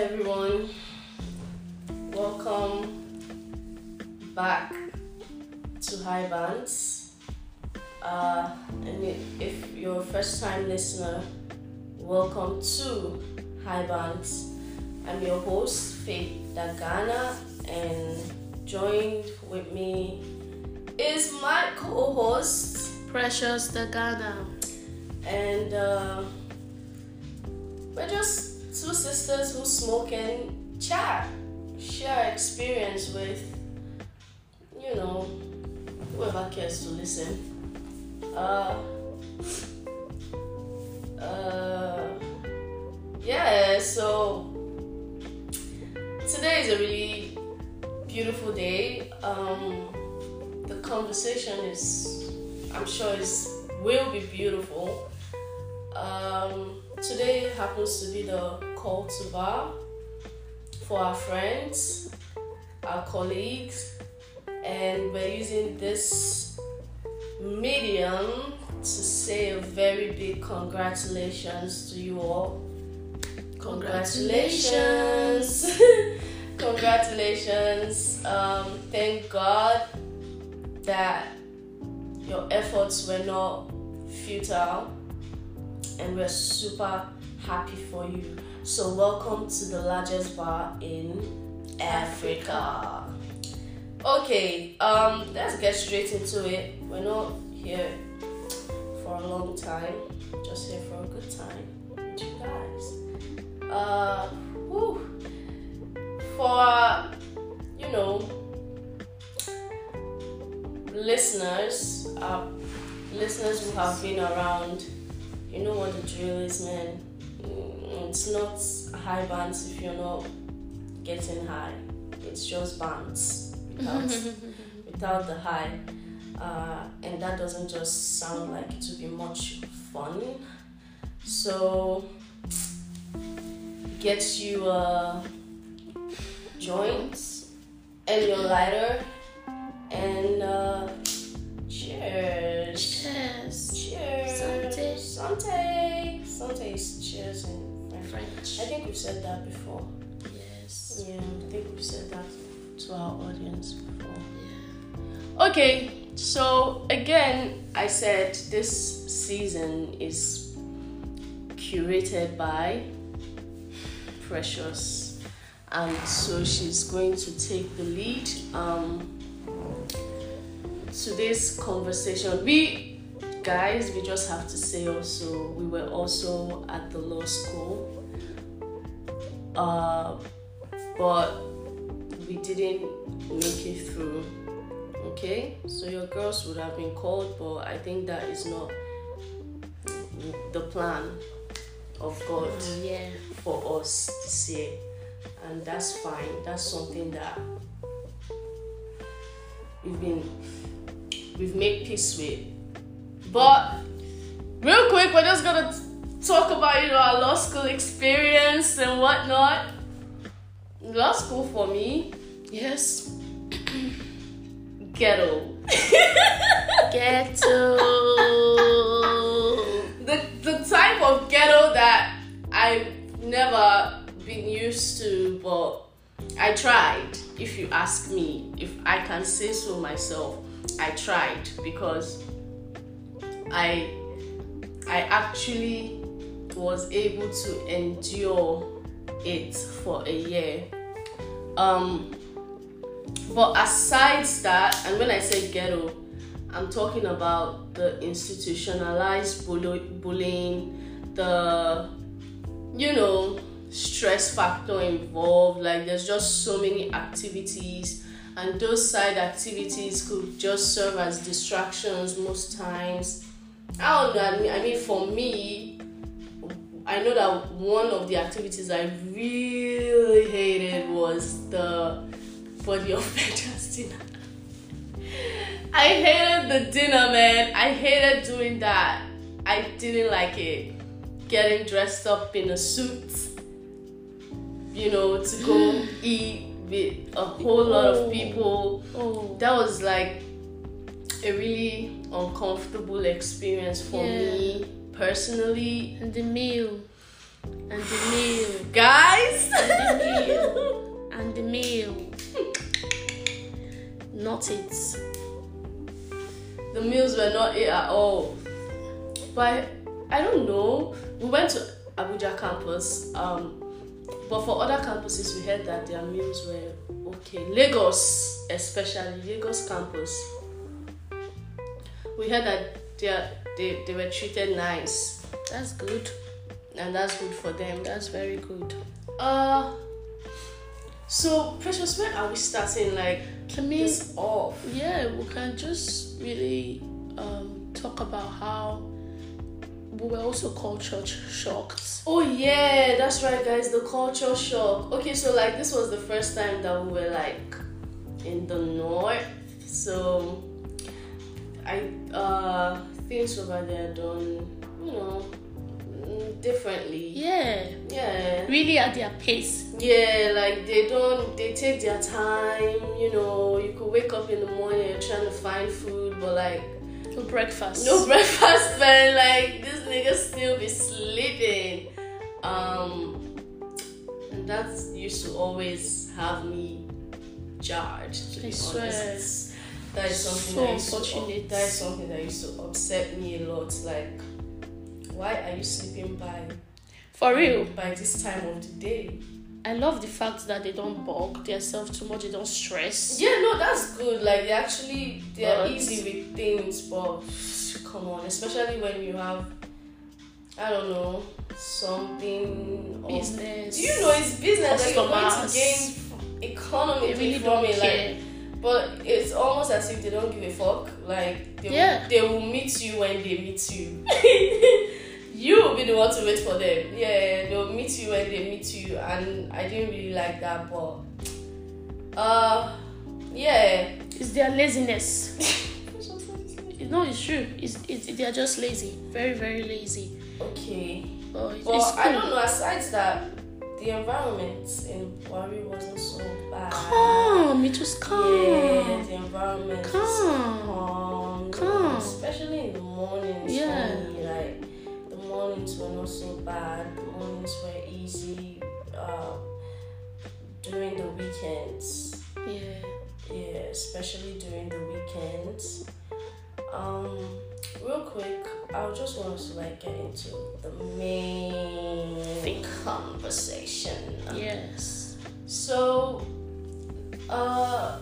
everyone. Welcome back to High Bands. Uh, and if you're a first time listener, welcome to High Bands. I'm your host, Faith Dagana, and joined with me is my co host, Precious Dagana. and uh, we're just two sisters who smoke and chat, share experience with, you know, whoever cares to listen. Uh, uh, yeah, so today is a really beautiful day. Um, the conversation is, I'm sure, is will be beautiful. Um, today happens to be the bar for our friends, our colleagues, and we're using this medium to say a very big congratulations to you all. Congratulations! Congratulations! Um, thank God that your efforts were not futile and we're super happy for you. So, welcome to the largest bar in Africa. Okay, um, let's get straight into it. We're not here for a long time, just here for a good time with you guys. Uh, whew. For you know, listeners, uh, listeners who have been around, you know what the drill is, man. It's not high bands if you're not getting high. It's just bands without without the high, uh, and that doesn't just sound like it to be much fun. So get you a joint and your lighter, and uh, cheers. Cheers. Cheers. Santé. Santé. Santé cheers in French. I think we've said that before. Yes. Yeah, I think we've said that to our audience before. Yeah. Okay, so again, I said this season is curated by Precious, and so she's going to take the lead. Um, this conversation, we guys, we just have to say also, we were also at the law school, uh, but we didn't make it through. Okay, so your girls would have been called, but I think that is not the plan of God Mm, yeah. for us this year, and that's fine. That's something that we've been we've made peace with. But real quick, we're just gonna talk about you know our law school experience and whatnot. Law school for me, Yes. ghetto. Ghetto. the the type of ghetto that I've never been used to, but I tried. If you ask me, if I can say so myself, I tried because I I actually was able to endure it for a year. Um, but aside that, and when I say ghetto, I'm talking about the institutionalized bullying, the you know stress factor involved. Like there's just so many activities, and those side activities could just serve as distractions most times. I don't know. I mean, I mean, for me, I know that one of the activities I really hated was the body offenders dinner. I hated the dinner, man. I hated doing that. I didn't like it. Getting dressed up in a suit, you know, to go eat with a whole lot of oh. people. Oh. That was like a really uncomfortable experience for Yeah. me personally. And the meal. And the meal. Guys. And the meal. And the meal. Not it. the meals were not it at all. But I don't know. We went to Abuja campus, um, but for other campuses, we heard that their meals were okay. Lagos, especially Lagos campus, we heard that they, are, they, they were treated nice, That's good. and that's good for them. That's very good. Uh, so Precious, when are we starting? Like I mean, this off? yeah, we can just really um, talk about how we were also culture shocked. Oh yeah, that's right, guys. The culture shock. Okay, so like this was the first time that we were like in the north, so I uh things over there done, you know, mm, differently. Yeah, Yeah, really at their pace. yeah. Like they don't, they take their time. You know, you could wake up in the morning and trying to find food, but like No breakfast. no breakfast, man. Like this nigga still be sleeping. Um, and that used to always have me jarred. To be I swear. honest, that is something So that used unfortunate. To, that is something that used to upset me a lot. Like, why are you sleeping by For real. by this time of the day? I love the fact that they don't bug themselves too much, they don't stress. Yeah, no, that's good. Like they actually they're easy with things, but come on, especially when you have I don't know something of- Business. Do you know it's business? Like you're going to gain economy really from don't it. Like, but it's almost as if they don't give a fuck. Like they Yeah. will, they will meet you when they meet you. you will be the one to wait for them. Yeah, they'll meet you when they meet you, and I didn't really like that. But uh, yeah. It's their laziness. no, it's true. It's, it's they're just lazy. Very, very lazy. Okay. But it's, But it's cool. I don't know. Aside that, the environment in Bwari wasn't so bad. Calm. It was calm. Yeah, the environment was Calm. calm. Calm. Especially in the mornings. Yeah. For me, like the mornings were not so bad. The mornings were easy. Uh, during the weekends, Yeah. yeah, especially during the weekends. Um, real quick, I just want us to like get into the main conversation. Yes. So, uh,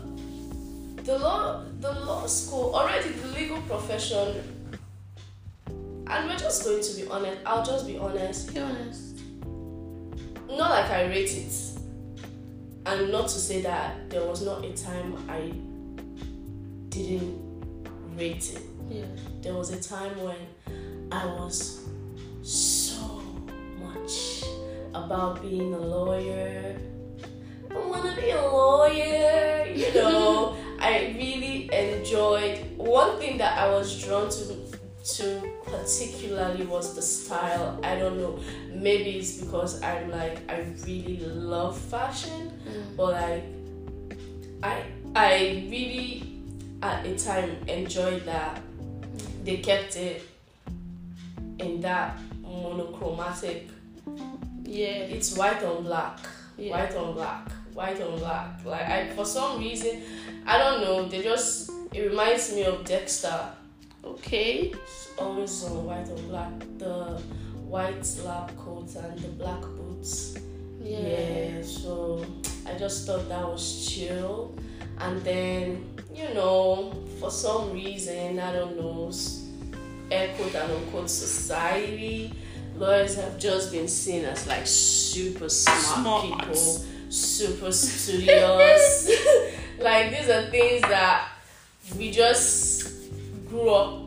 the law, the law school, already the legal profession, and we're just going to be honest. I'll just be honest. Be honest. Not like I rate it, and not to say that there was not a time I didn't rate it. Yeah. There was a time when I was so much about being a lawyer. I want to be a lawyer, you know. I really enjoyed one thing that I was drawn to to particularly was the style. I don't know. Maybe it's because I'm like I really love fashion, Mm. but like I I really at a time enjoyed that they kept it in that monochromatic Yeah. it's white on black Yeah. white on black white on black like I for some reason I don't know they just it reminds me of Dexter Okay. it's always on white on black the white lab coat and the black boots Yeah. yeah, so I just thought that was chill. And then, you know, for some reason, I don't know, air quote and unquote society, lawyers have just been seen as like super smart, Smart. people, super studious. like, these are things that we just grew up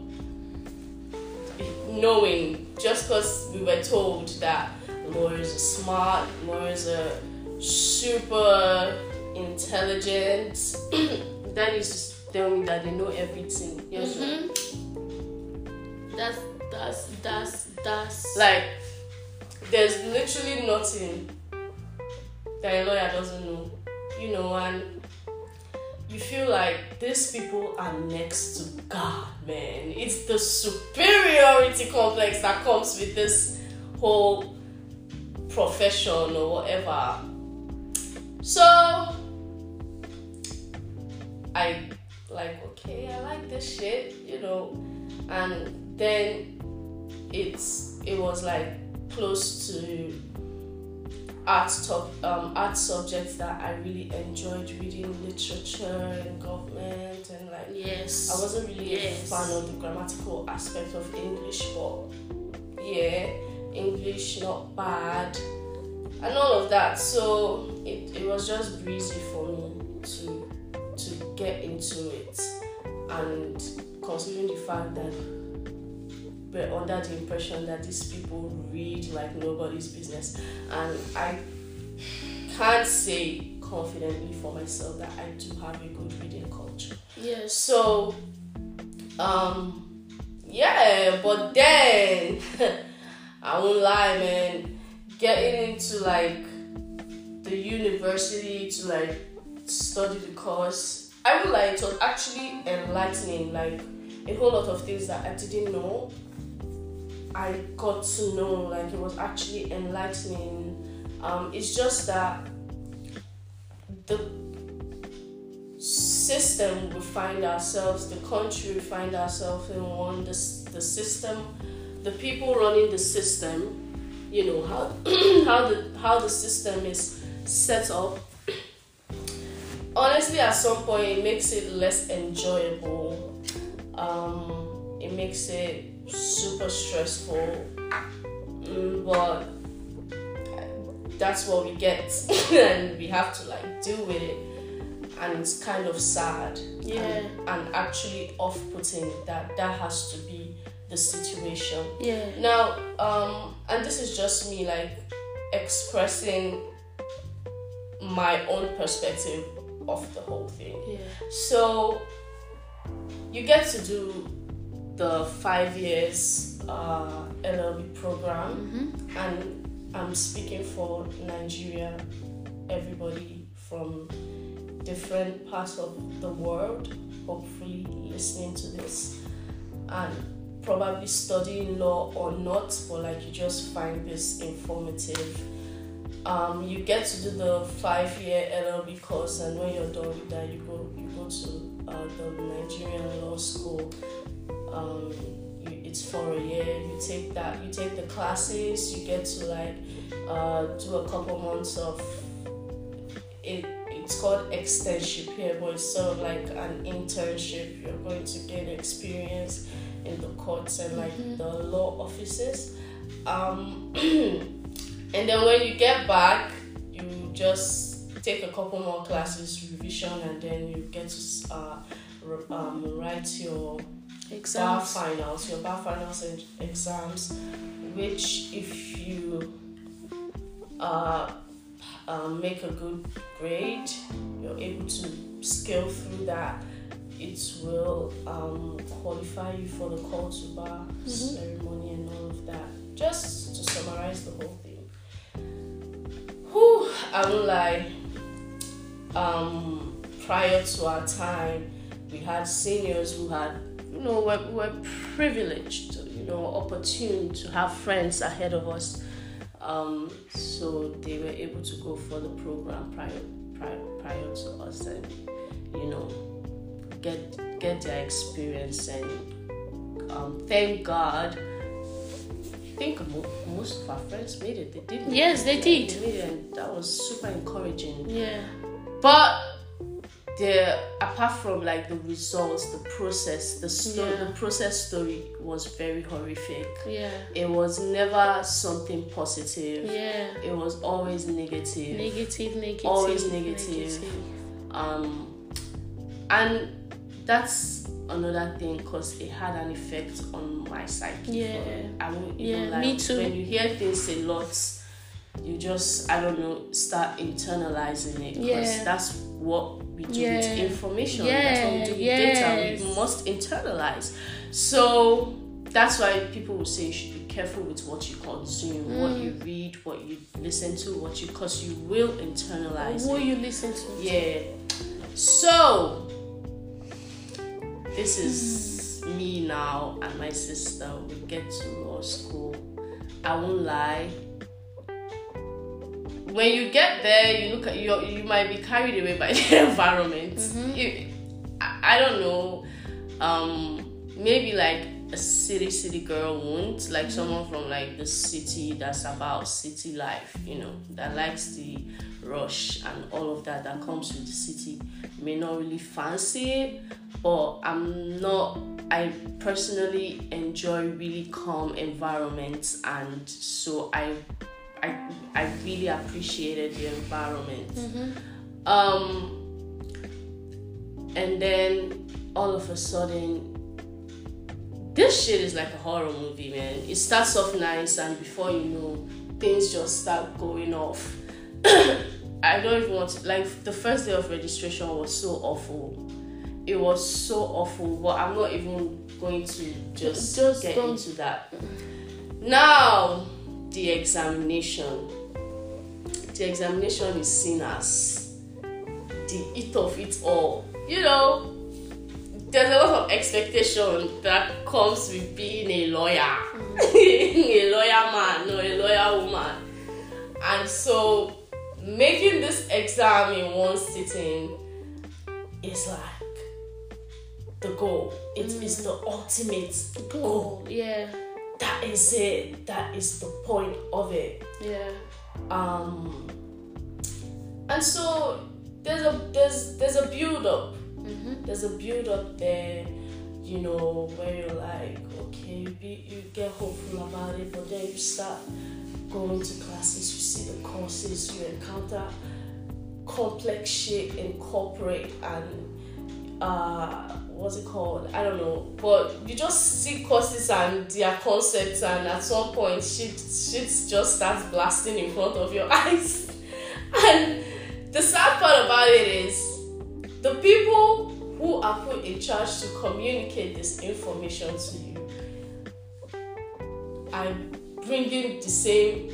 knowing just because we were told that lawyers are smart, lawyers are super intelligent. that used to tell me that they know everything. Yes, Mhm. That's that's that's that's Like, there's literally nothing that a lawyer doesn't know, you know, and you feel like these people are next to God, man. It's the superiority complex that comes with this whole profession or whatever. So I like okay, I like this shit, you know, and then it's it was like close to art top um, art subjects that I really enjoyed reading literature and government and like yes. I wasn't really yes. a fan of the grammatical aspect of English but yeah English not bad and all of that. So it, it was just breezy for me to to get into it and considering the fact that we're under the impression that these people read like nobody's business and I can't say confidently for myself that I do have a good reading culture. Yeah. So um yeah, but then I won't lie man, getting into like the university to like study the course, I would like it was actually enlightening, like a whole lot of things that I didn't know. I got to know, like it was actually enlightening. Um, it's just that the system we find ourselves, the country we find ourselves in, one, the, the system, the people running the system, you know, how, how, the, how the system is set up. Honestly, at some point, it makes it less enjoyable. Um, it makes it super stressful. Mm, but that's what we get, and we have to like deal with it. And it's kind of sad. Yeah. and, and actually off-putting that that has to be the situation. Yeah. Now um and this is just me like expressing my own perspective of the whole thing yeah so you get to do the five years uh, LLB program mm-hmm. and I'm speaking for Nigeria, everybody from different parts of the world, hopefully listening to this, and probably studying law or not, but like you just find this informative. Um, you get to do the five-year LLB course, and when you're done with that, you go you go to uh, the Nigerian Law School. Um, you, it's for a year. You take that. You take the classes. You get to like uh, do a couple months of it. It's called externship here, but it's sort of like an internship. You're going to gain experience in the courts and like Mhm. the law offices. Um, and then when you get back, you just take a couple more classes, revision, and then you get to uh, um, write your bar finals, your bar finals and exams, which if you uh, uh, make a good grade, you're able to scale through that. It will um, qualify you for the call to bar Mhm. ceremony and all of that. Just to summarize the whole thing. Whew, I won't lie. Um, prior to our time, we had seniors who had you know, we're, we're privileged, you know, opportune to have friends ahead of us. Um, so they were able to go for the program prior, prior, prior to us and, you know, get get their experience and um, thank God. I think mo- most of our friends made it. They did. Yes, they did. They it, that was super encouraging. yeah But the apart from like the results, the process, the story, Yeah. the process story was very horrific. yeah It was never something positive. yeah It was always negative. negative negative Always negative. um, and that's another thing because it had an effect on my psyche. Yeah. I won't Yeah, even like me too. when you hear things a lot, you just I don't know start internalizing it because Yeah. that's what we do Yeah. with information. Yeah, That's what we do with yes. data. We must internalize. So that's why people will say you should be careful with what you consume, what Mm. you read, what you listen to, what you because you will internalize Who it. you listen to? Yeah. So this is me now and my sister. We get to law school. I won't lie. when you get there, you look at you you might be carried away by the environment. You- I, I don't know. Um, maybe like a city city girl won't like someone from like the city that's about city life. You know that likes the rush and all of that that comes with the city. May not really fancy it but i'm not i personally enjoy really calm environments and so i i, I really appreciated the environment. Um and then all of a sudden this shit is like a horror movie man. It starts off nice and before you know things just start going off I don't even want to like the first day of registration was so awful. It was so awful, but I'm not even going to just, Just get don't- into that. Now the examination. The examination is seen as the it of it all. You know, there's a lot of expectation that comes with being a lawyer, mm-hmm. a lawyer man or a lawyer woman. And so making this exam in one sitting is like the goal. it It is the ultimate goal. Cool. Yeah. That is it. That is the point of it. Yeah. Um and so there's a there's there's a build up. There's a build up there, you know, where you're like, okay, you, be, you get hopeful about it, but then you start going to classes, you see the courses, you encounter complex shit in corporate and uh what's it called? I don't know. But you just see courses and their concepts and at some point shit shit just starts blasting in front of your eyes. And the sad part about it is the people who are put in charge to communicate this information to you are bringing the same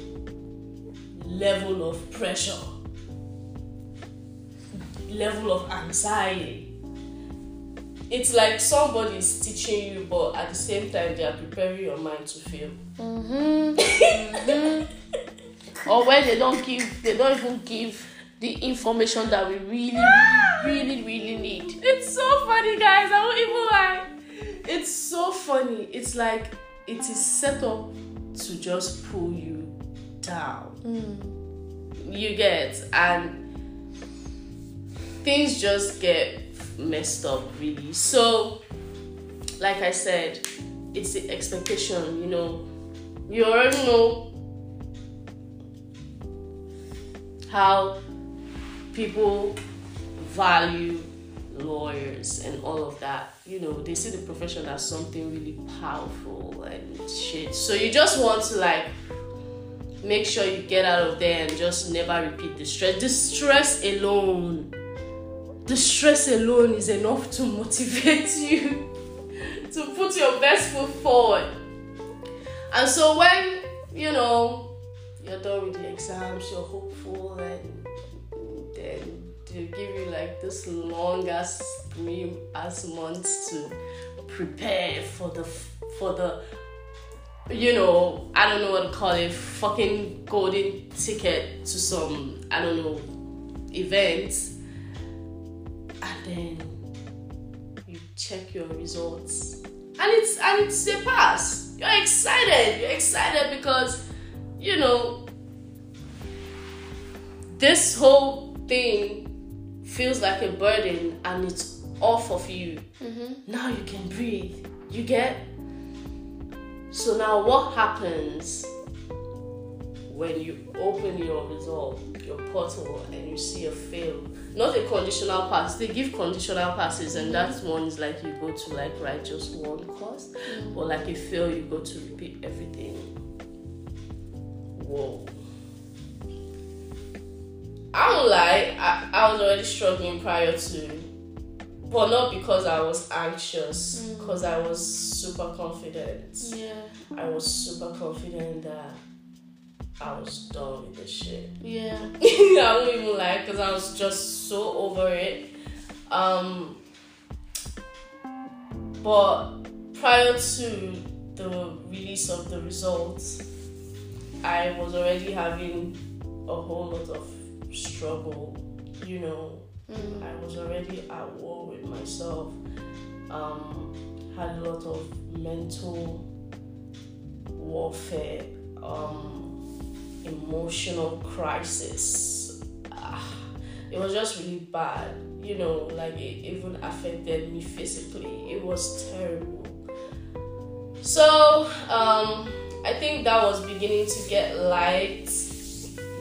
level of pressure, level of anxiety. It's like somebody is teaching you, but at the same time, they are preparing your mind to fail. Or when they don't give, they don't even give the information that we really, really, really need. It's so funny, guys. I won't even lie. It's so funny. It's like it is set up to just pull you down. Mm. You get, and things just get messed up, really. So, like I said, it's the expectation, you know. You already know how people value lawyers and all of that. You know, they see the profession as something really powerful and shit. So you just want to like make sure you get out of there and just never repeat the stress. The stress alone, the stress alone is enough to motivate you to put your best foot forward. And so when you know you're done with the exams, you're hopeful, and then they give you like this long ass three ass months to prepare for the for the you know I don't know what to call it fucking golden ticket to some I don't know event, and then you check your results and it's and it's a pass. You're excited. You're excited because you know this whole thing feels like a burden and it's off of you. Mm-hmm. Now you can breathe. You get. So now what happens when you open your resolve, your portal, and you see a fail? Not a conditional pass. They give conditional passes, and that mm-hmm. one is like you go to like write just one course, mm-hmm. or like a fail, you go to repeat everything. Whoa. I don't lie, I, I was already struggling prior to, but not because I was anxious, because I was super confident. Yeah. I was super confident that I was done with this shit. Yeah. I won't even lie because I was just so over it. Um, but prior to the release of the results, I was already having a whole lot of struggle. You know, Mm. I was already at war with myself. Um, had a lot of mental warfare, um, emotional crisis. Ah, it was just really bad. You know, like it even affected me physically. It was terrible. So, um, I think that was beginning to get light.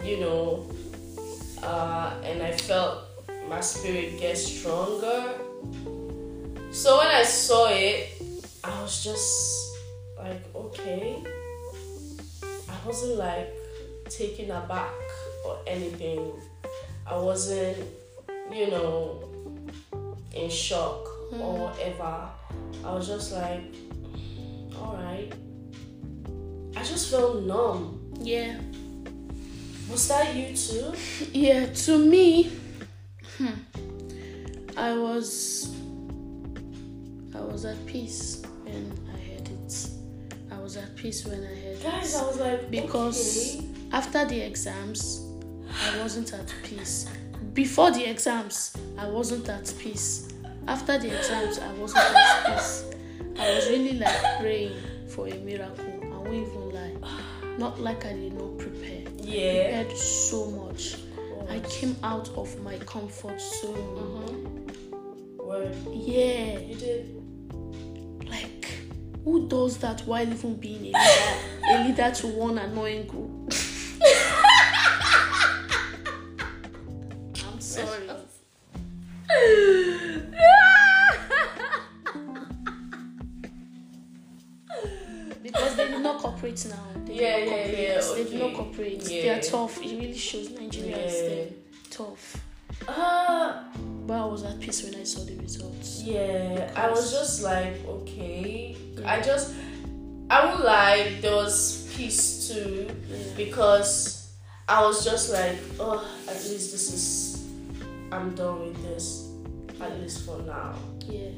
You know, uh, and I felt my spirit get stronger. So when I saw it, I was just like, okay. I wasn't like taken aback or anything. I wasn't, you know, in shock or whatever. I was just like, alright. I just felt numb. Yeah. Was that you too? Yeah, to me, hmm, I was I was at peace when I heard it. I was at peace when I heard it. Guys, it. I was like, Because okay. after the exams, I wasn't at peace. Before the exams, I wasn't at peace. After the exams, I wasn't at peace. I was really like praying for a miracle. I won't even lie. Not like I did not yeah. Prepared so much. I came out of my comfort zone. Mm-hmm. Word. Yeah, You did. like who does that while even being a leader, a leader to one annoying group? Really shows Nigeria is Yeah. tough. Uh, But I was at peace when I saw the results. yeah. I was just like, okay. Yeah. I just, I won't lie. There was peace too Yeah. because I was just like, oh, at least this is, I'm done with this. At least for now. Yeah.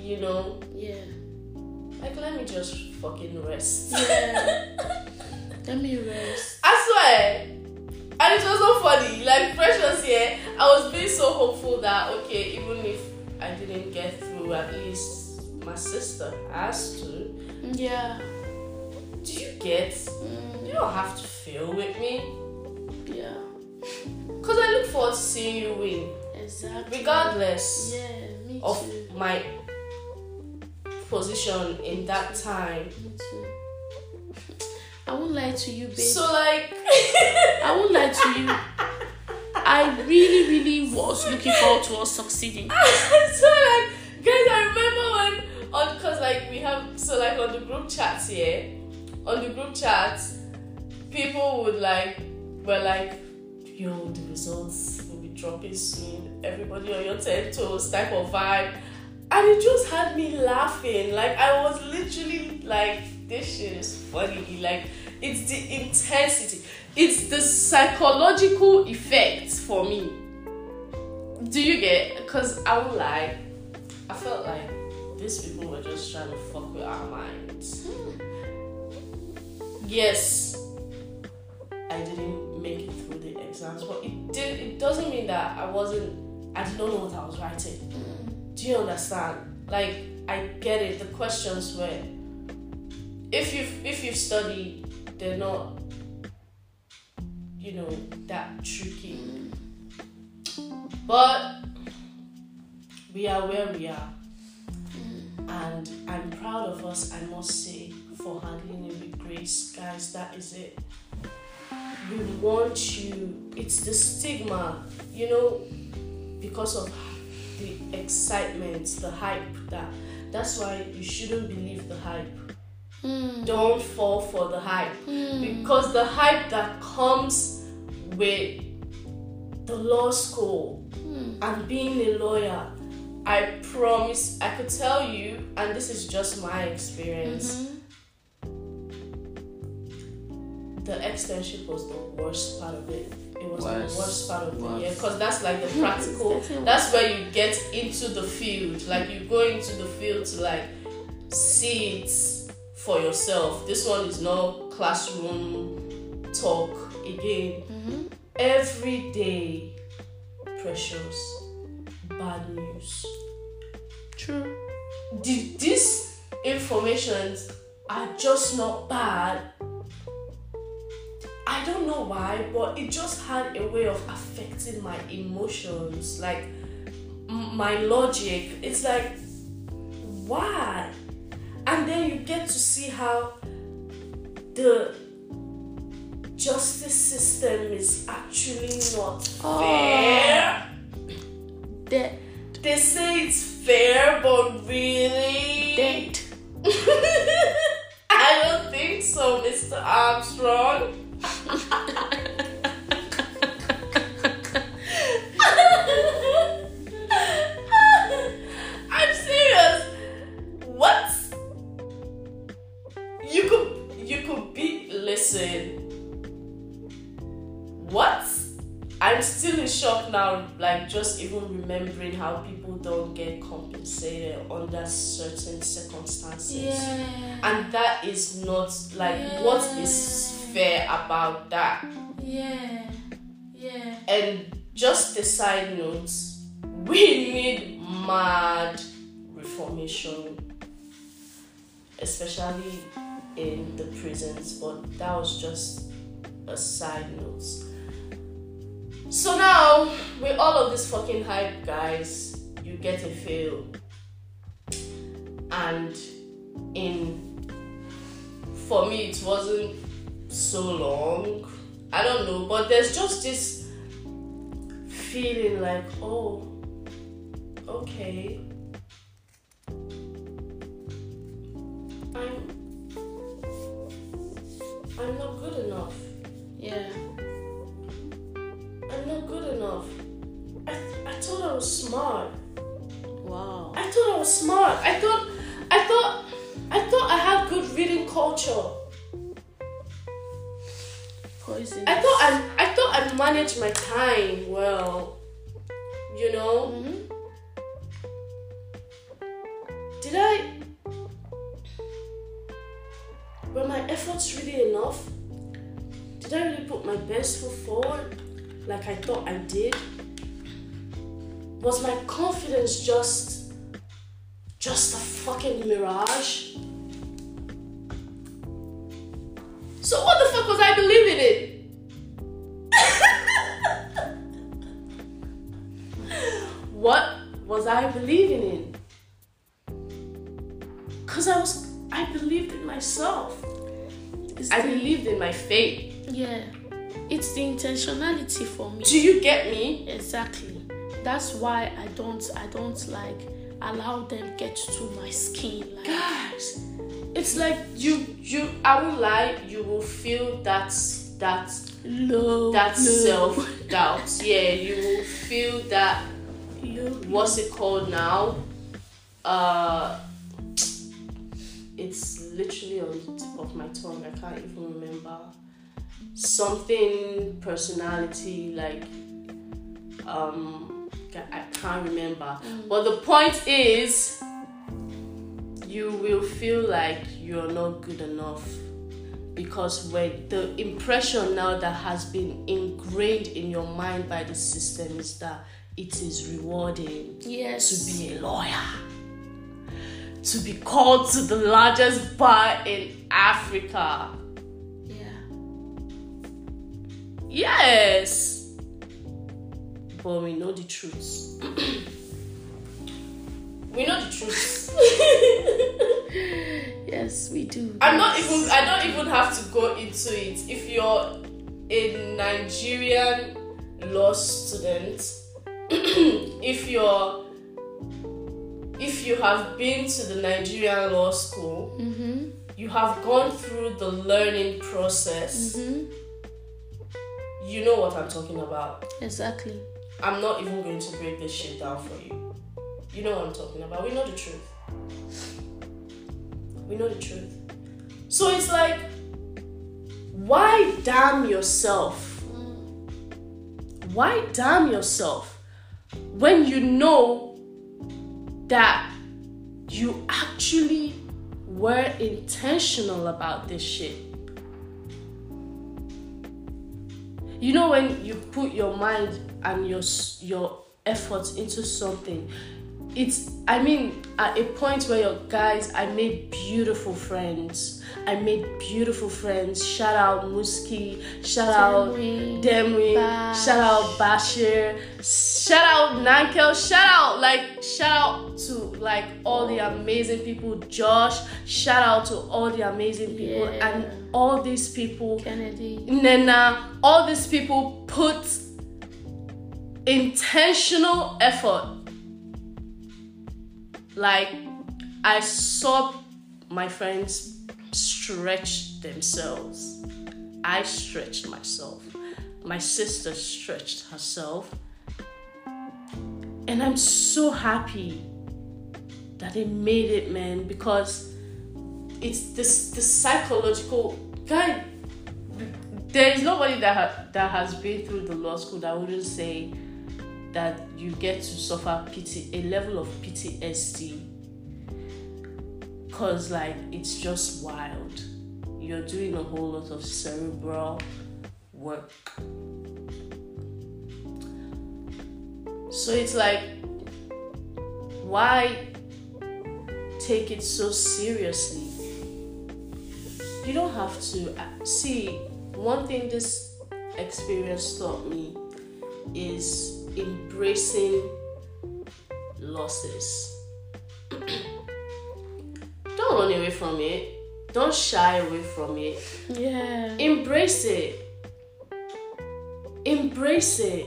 You know, Yeah. like let me just fucking rest. Yeah. Let me rest. I swear. And it was so funny. Like Precious here, I was being so hopeful that okay, even if I didn't get through, at least my sister has to. Yeah. Do you get? Mm, You don't have to feel with me. yeah. Cause I look forward to seeing you win. Exactly. Regardless Yeah, me of my position in that time. I won't lie to you, babe. So like I won't lie to you. I really, really was looking forward to us succeeding. so like guys I remember when on cause like we have so like on the group chats here on the group chats people would like were like yo the results will be dropping soon everybody on your 10 toes type of vibe and it just had me laughing like I was literally like this shit is funny like it's the intensity it's the psychological effect for me do you get? Because I would like, I felt like these people were just trying to fuck with our minds. Yes, I didn't make it through the exams, but it did. It doesn't mean that I wasn't. I did not know what I was writing. Do you understand? Like I get it. The questions were, if you if you've studied, they're not, you know, that tricky. But we are where we are. And I'm proud of us, I must say, for handling it with grace. Guys, that is it. We want you, it's the stigma, you know, because of the excitement, the hype that that's why you shouldn't believe the hype. Mm, Don't fall for the hype mm, because the hype that comes with the law school mm. and being a lawyer i promise i could tell you and this is just my experience Mhm. the externship was the worst part of it it was Worst. the worst part of the year because that's like the practical that's where you get into the field like you go into the field to like see it for yourself this one is not classroom talk again. Mm-hmm. Every day, precious, bad news. True. The, these informations are just not bad. I don't know why, but it just had a way of affecting my emotions, like my logic. It's like, why? And then you get to see how the justice system is actually not Oh. fair. Dead. They say it's fair, but really. Dead. I don't think so, Mr. Armstrong. I'm serious. What? You could you could be listen. What? I'm still in shock now, like just even remembering how people don't get compensated under certain circumstances. Yeah. And that is not like what is fair about that. Yeah. Yeah. And just a side note, we need mad reformation, especially in the prisons. But that was just a side note. So now, with all of this fucking hype, guys, you get a feel. And in for me it wasn't so long. I don't know, but there's just this feeling like, oh, okay. I'm I'm not good enough. Yeah. I'm not good enough. I, I thought I was smart. Wow. I thought I was smart. I thought I thought I thought I had good reading culture. Poison. I thought I I thought I managed my time well. You know? hmm Did I were my efforts really enough? Did I really put my best foot forward like I thought I did? Was my confidence just just a fucking mirage? So what the fuck was I believing in? Yeah. It's the intentionality for me. Do you get me? Exactly. That's why I don't I don't like allow them get to my skin. Like Guys, it's like you you I won't lie, you will feel that that low. that low, self doubt. Yeah, you will feel that low. what's it called now? Uh literally on the tip of my tongue. I can't even remember. Something personality like um I can't remember. But the point is you will feel like you're not good enough because when the impression now that has been ingrained in your mind by the system is that it is rewarding Yes. to be a lawyer, to be called to the largest bar in Africa. Yeah. Yes, but we know the truth. we know the truth. Yes, we do. I'm not even. I don't even have to go into it. If you're a Nigerian law student, if you're, if you have been to the Nigerian law school, Mm-hmm. you have gone through the learning process. Mm-hmm. You know what I'm talking about. Exactly. I'm not even going to break this shit down for you. You know what I'm talking about. We know the truth. We know the truth. So it's like, why damn yourself? Why damn yourself when you know that you actually were intentional about this shit? you know when you put your mind and your your efforts into something it's i mean at a point where your guys i made beautiful friends i made beautiful friends shout out muski shout out demwe Bash. shout out bashir shout out nankel shout out like shout out to like all the amazing people josh shout out to all the amazing people Yeah. and all these people Kennedy. Nena, all these people put intentional effort. Like, I saw my friends stretch themselves. I stretched myself. My sister stretched herself. And I'm so happy that they made it, man, because it's this the psychological guy there is nobody that ha- that has been through the law school that wouldn't say that you get to suffer PT a level of PTSD cause like it's just wild. You're doing a whole lot of cerebral work. So it's like why take it so seriously? You don't have to uh, see one thing this experience taught me is embracing losses. don't run away from it. Don't shy away from it. Yeah. Embrace it. Embrace it.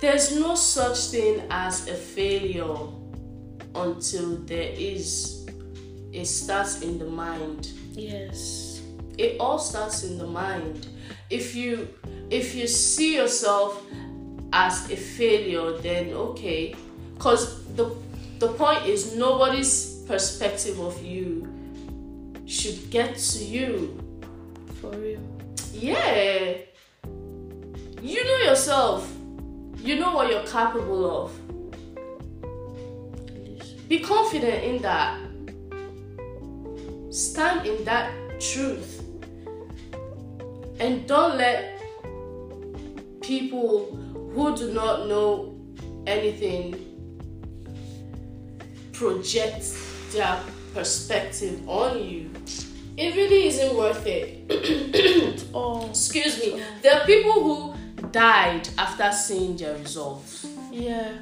There's no such thing as a failure until there is. It starts in the mind Yes. it all starts in the mind if you if you see yourself as a failure then okay. Because the the point is nobody's perspective of you should get to you. For real. yeah. You know yourself. You know what you're capable of. Be confident in that. Stand in that truth. And don't let people who do not know anything project their perspective on you. It really isn't worth it. Oh. excuse me. there are people who died after seeing their results. Yeah.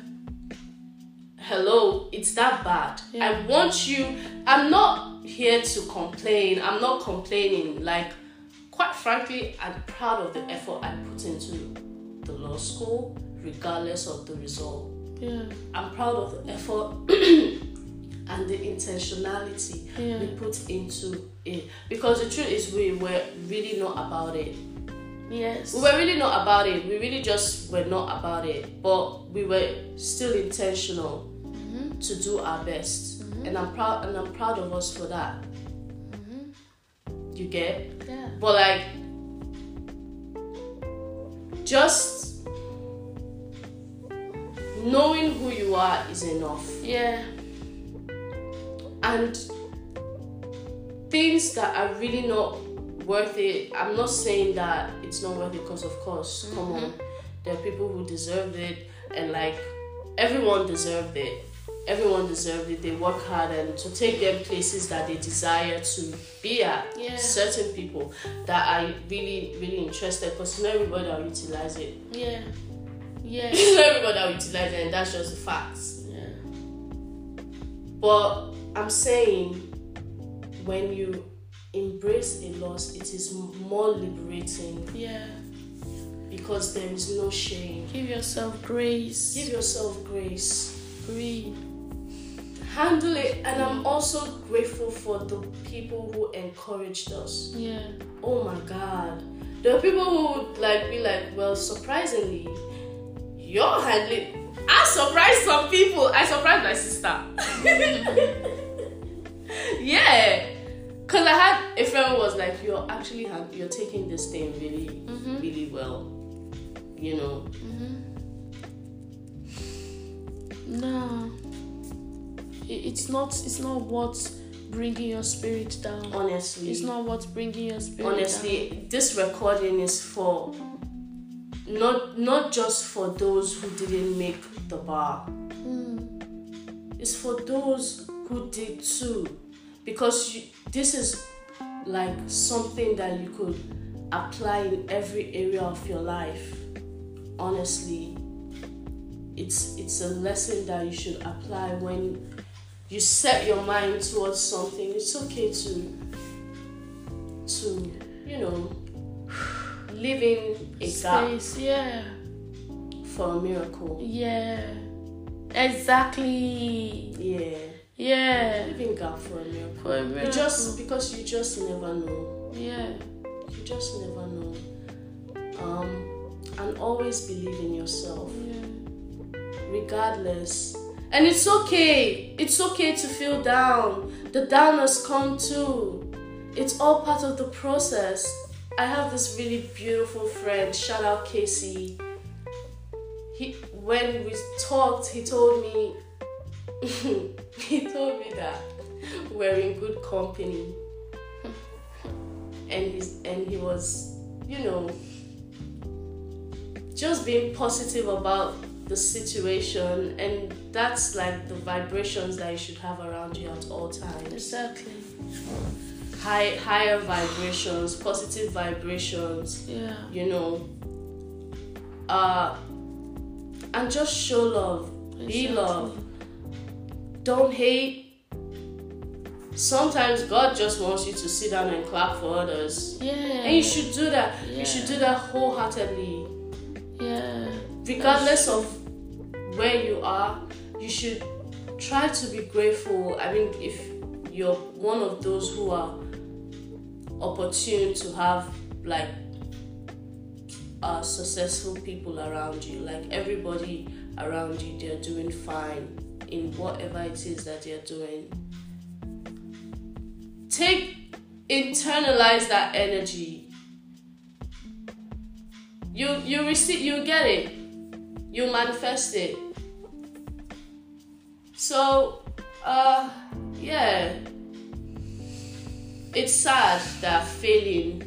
hello it's that bad. Yeah. i want you i'm not here to complain. I'm not complaining. Like quite frankly i'm proud of the effort i put into law school regardless of the result Yeah. i'm proud of the effort and the intentionality Yeah. we put into it because the truth is we were really not about it Yes. we were really not about it. We really just were not about it. But we were still intentional mm-hmm. to do our best. Mm-hmm. And I'm proud and I'm proud of us for that. Mm-hmm. You get? Yeah. But like just knowing who you are is enough. Yeah. and things that are really not worth it i'm not saying that it's not worth it because of course come mm-hmm. on there are people who deserve it and like everyone deserved it everyone deserved it they work hard and to take them places that they desire to be at Yeah. certain people that are really really interested because not everybody will utilize it Yeah. Yeah. not everybody will utilize it and that's just the facts Yeah. But I'm saying when you embrace a loss, it is more liberating Yeah. because there is no shame. Give yourself grace. Give yourself grace. Breathe. Handle it, and I'm also grateful for the people who encouraged us. Yeah. Oh my God, there are people who would like be like, well, surprisingly, you're handling. I surprised some people. I surprised my sister. yeah, cause I had a friend who was like, "You're actually hand- you're taking this thing really, mm-hmm. really well." You know, mm-hmm. No. It, it's not. It's not what's bringing your spirit down. honestly, It's not what's bringing your spirit honestly, this recording is for not not just for those who didn't make the bar. Hmm. It's for those who did too, because you, this is like something that you could apply in every area of your life. Honestly, it's it's a lesson that you should apply when you set your mind towards something. It's okay to to you know live in a gap Space, yeah. for a miracle. Yeah. Exactly. Yeah, Yeah. live in gap for a miracle. For a You just because you just never know. Yeah. You just never know. Um, and always believe in yourself, Yeah. regardless. And it's okay. It's okay to feel down. The downers come too. It's all part of the process. I have this really beautiful friend. Shout out Casey. He when we talked, he told me he told me that we're in good company. And he's and he was, you know, just being positive about the situation and that's like the vibrations that you should have around you at all times Exactly. High higher vibrations positive vibrations Yeah. you know uh and just show love be love don't hate sometimes god just wants you to sit down and clap for others Yeah. and you should do that Yeah. you should do that wholeheartedly Yeah. regardless of where you are, you should try to be grateful. I mean, if you're one of those who are opportune to have like uh, successful people around you, like everybody around you, they're doing fine in whatever it is that they're doing. Take, internalize that energy. You you receive you get it you manifest it. So, uh, yeah, it's sad that failing,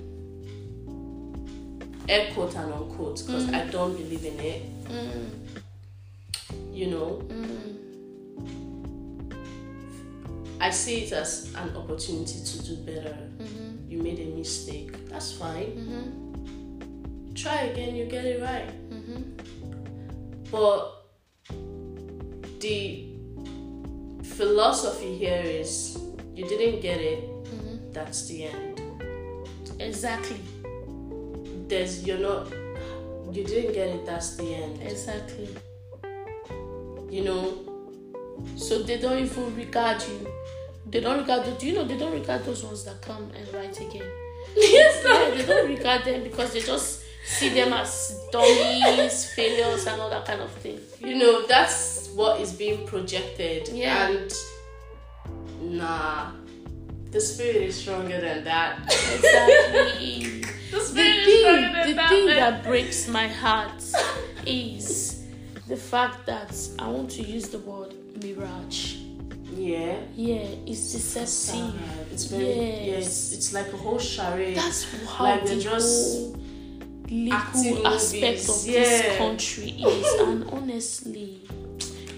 air quote and unquote, because I mm. don't believe in it. Mm. You know, mm. I see it as an opportunity to do better. Mm-hmm. You made a mistake, that's fine. Mm-hmm. Try again, you get it right. Mm-hmm. But the philosophy here is you didn't get it, that's the end. Exactly. There's you're not you didn't get it, that's the end. Exactly. You know, So they don't even regard you. They don't regard. The, do you know they don't regard those ones that come and write again? yes, Yeah, they don't regard them because they just see them as dummies, failures, and all that kind of thing. you know, that's what is being projected. Yeah. And nah. The spirit is stronger than that. Exactly. The the spirit is thing, stronger than the that. thing that breaks my heart is the fact that I want to use the word mirage. Yeah. Yeah, it's deceptive. It's very yeah, Yes. it's, it's like a whole charade. That's how Like the just legal aspect movies. of Yeah. this country is, and honestly,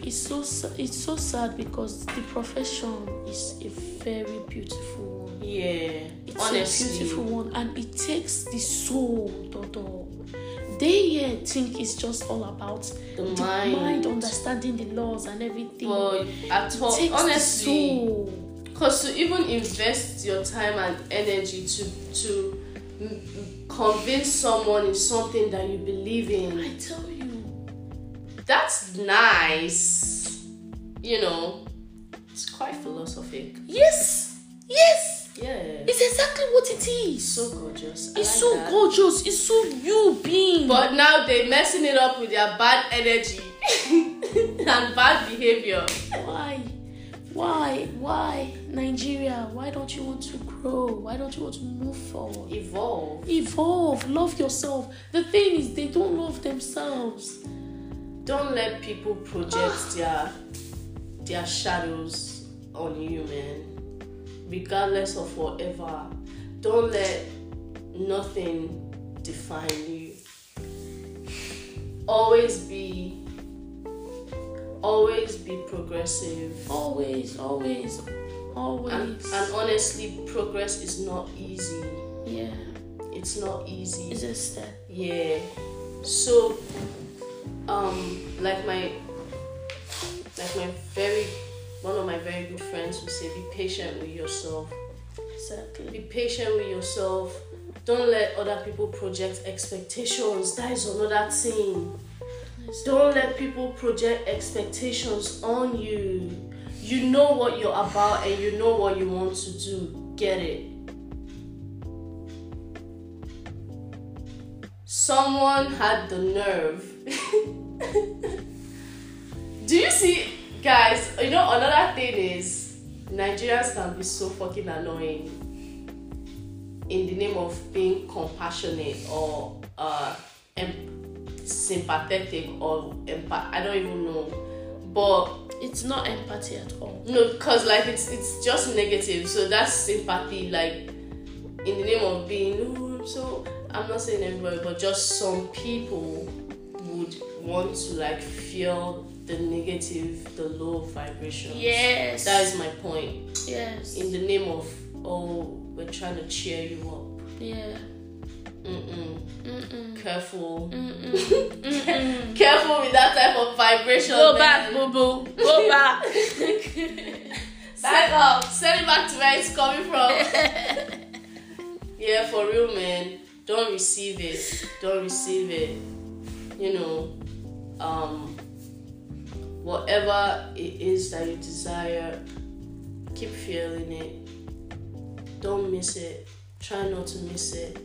it's so it's so sad because the profession is a very beautiful one. yeah. It's Honestly. a beautiful one, and it takes the soul, Dodo. They here think it's just all about The the mind. mind, understanding the laws and everything. But at all, honestly, because to even invest your time and energy to to convince someone in something that you believe in, I tell you, that's nice. You know, it's quite philosophic. yes, yes. Yeah, It's exactly what it is. so gorgeous. I It's like so that. gorgeous. It's so you being. But now they're messing it up with their bad energy and bad behavior. why? Why? Why? Nigeria, why don't you want to grow? Why don't you want to move forward? Evolve. Evolve. Love yourself. The thing is, they don't love themselves. Don't let people project ah. their their shadows on you, man. Regardless of whatever. Don't let nothing define you. always be always be progressive Always, always, always. and, and honestly progress is not easy yeah, it's not easy it's a step. yeah so um like my like my very one of my very good friends would say be patient with yourself. Exactly. be patient with yourself. Don't let other people project expectations. That is another thing. Don't let people project expectations on you. You know what you're about and you know what you want to do. Get it? Someone had the nerve do you see guys you know another thing is nigerians can be so fucking annoying in the name of being compassionate or uh em- sympathetic or empath i don't even know but It's not empathy at all. no because like it's it's just negative so that's sympathy like in the name of being "Oh, so i'm not saying everybody but just some people want to like feel the negative the low vibrations Yes. that is my point yes. in the name of oh we're trying to cheer you up yeah. Mm-mm. Mm-mm. careful Mm-mm. Mm-mm. careful with that type of vibration Go back, boo boo. Go back. back up send it back to where it's coming from yeah for real man don't receive it don't receive it you know um whatever it is that you desire keep feeling it. Don't miss it. Try not to miss it.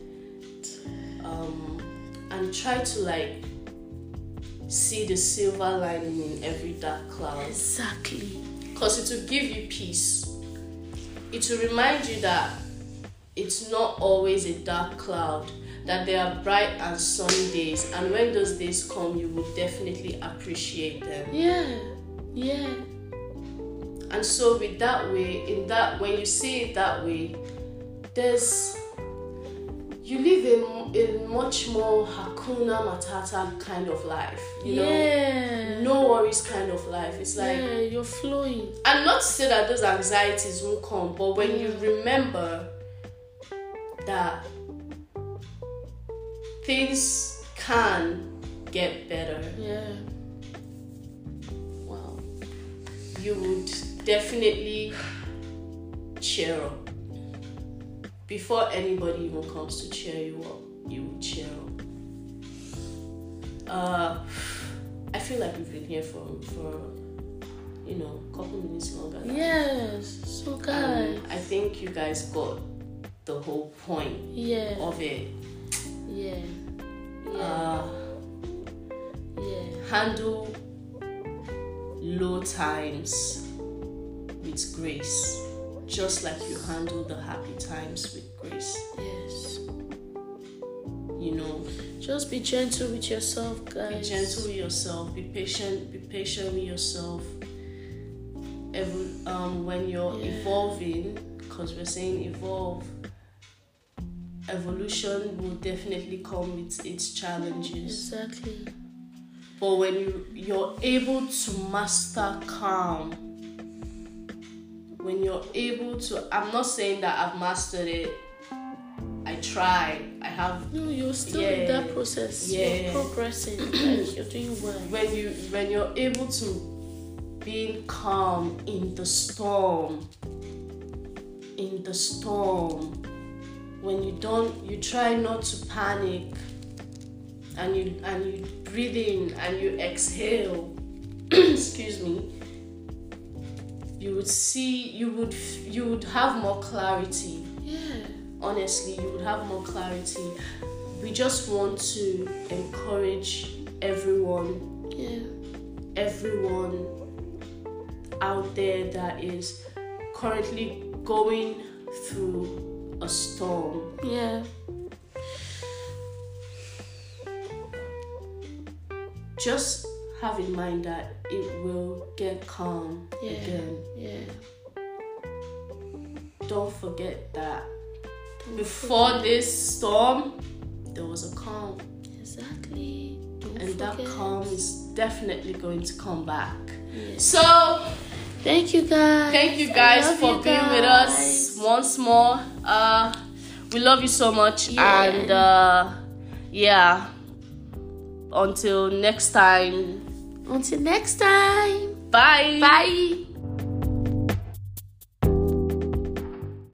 Um and try to like see the silver lining in every dark cloud. Exactly. because it will give you peace. It will remind you that it's not always a dark cloud, that there are bright and sunny days, and when those days come, you will definitely appreciate them. Yeah. Yeah. And so, with that way, in that when you see it that way, there's you live a, a much more hakuna matata kind of life. You yeah. know, no worries kind of life. It's like yeah, you're flowing. and not to say that those anxieties won't come, but when you remember that things can get better, Yeah. Wow. you would definitely cheer up. Before anybody even comes to cheer you up, you would cheer up. Uh, I feel like we've been here for for you know a couple minutes longer. Yes. So guys. Um, I think you guys got the whole point yeah. of it. Yeah. Yeah. Uh, yeah. handle low times with grace, just like you handle the happy times with grace. Yes. You know, Just be gentle with yourself, guys. be gentle with yourself. Be patient. Be patient with yourself. Every, um, when you're Yeah. evolving, because we're saying evolve. Evolution will definitely come with its challenges. Exactly. But when you you're able to master calm, when you're able to, I'm not saying that I've mastered it. I try. I have. No, you're still Yeah. in that process. Yeah. You're progressing. like you're doing well. When you when you're able to being calm in the storm, in the storm, when you don't, you try not to panic, and you and you breathe in and you exhale. excuse me. You would see. You would. You would have more clarity. Yeah. honestly you would have more clarity we just want to encourage everyone Yeah. everyone out there that is currently going through a storm Yeah. just have in mind that it will get calm Yeah. again Yeah. don't forget that Don't before this storm there was a calm Exactly. Don't and that calm is definitely going to come back. Yes. So Thank you guys. thank you guys for you being with us once more. Uh, we love you so much, Yeah. and uh, yeah. Until next time, Until next time. bye. Bye.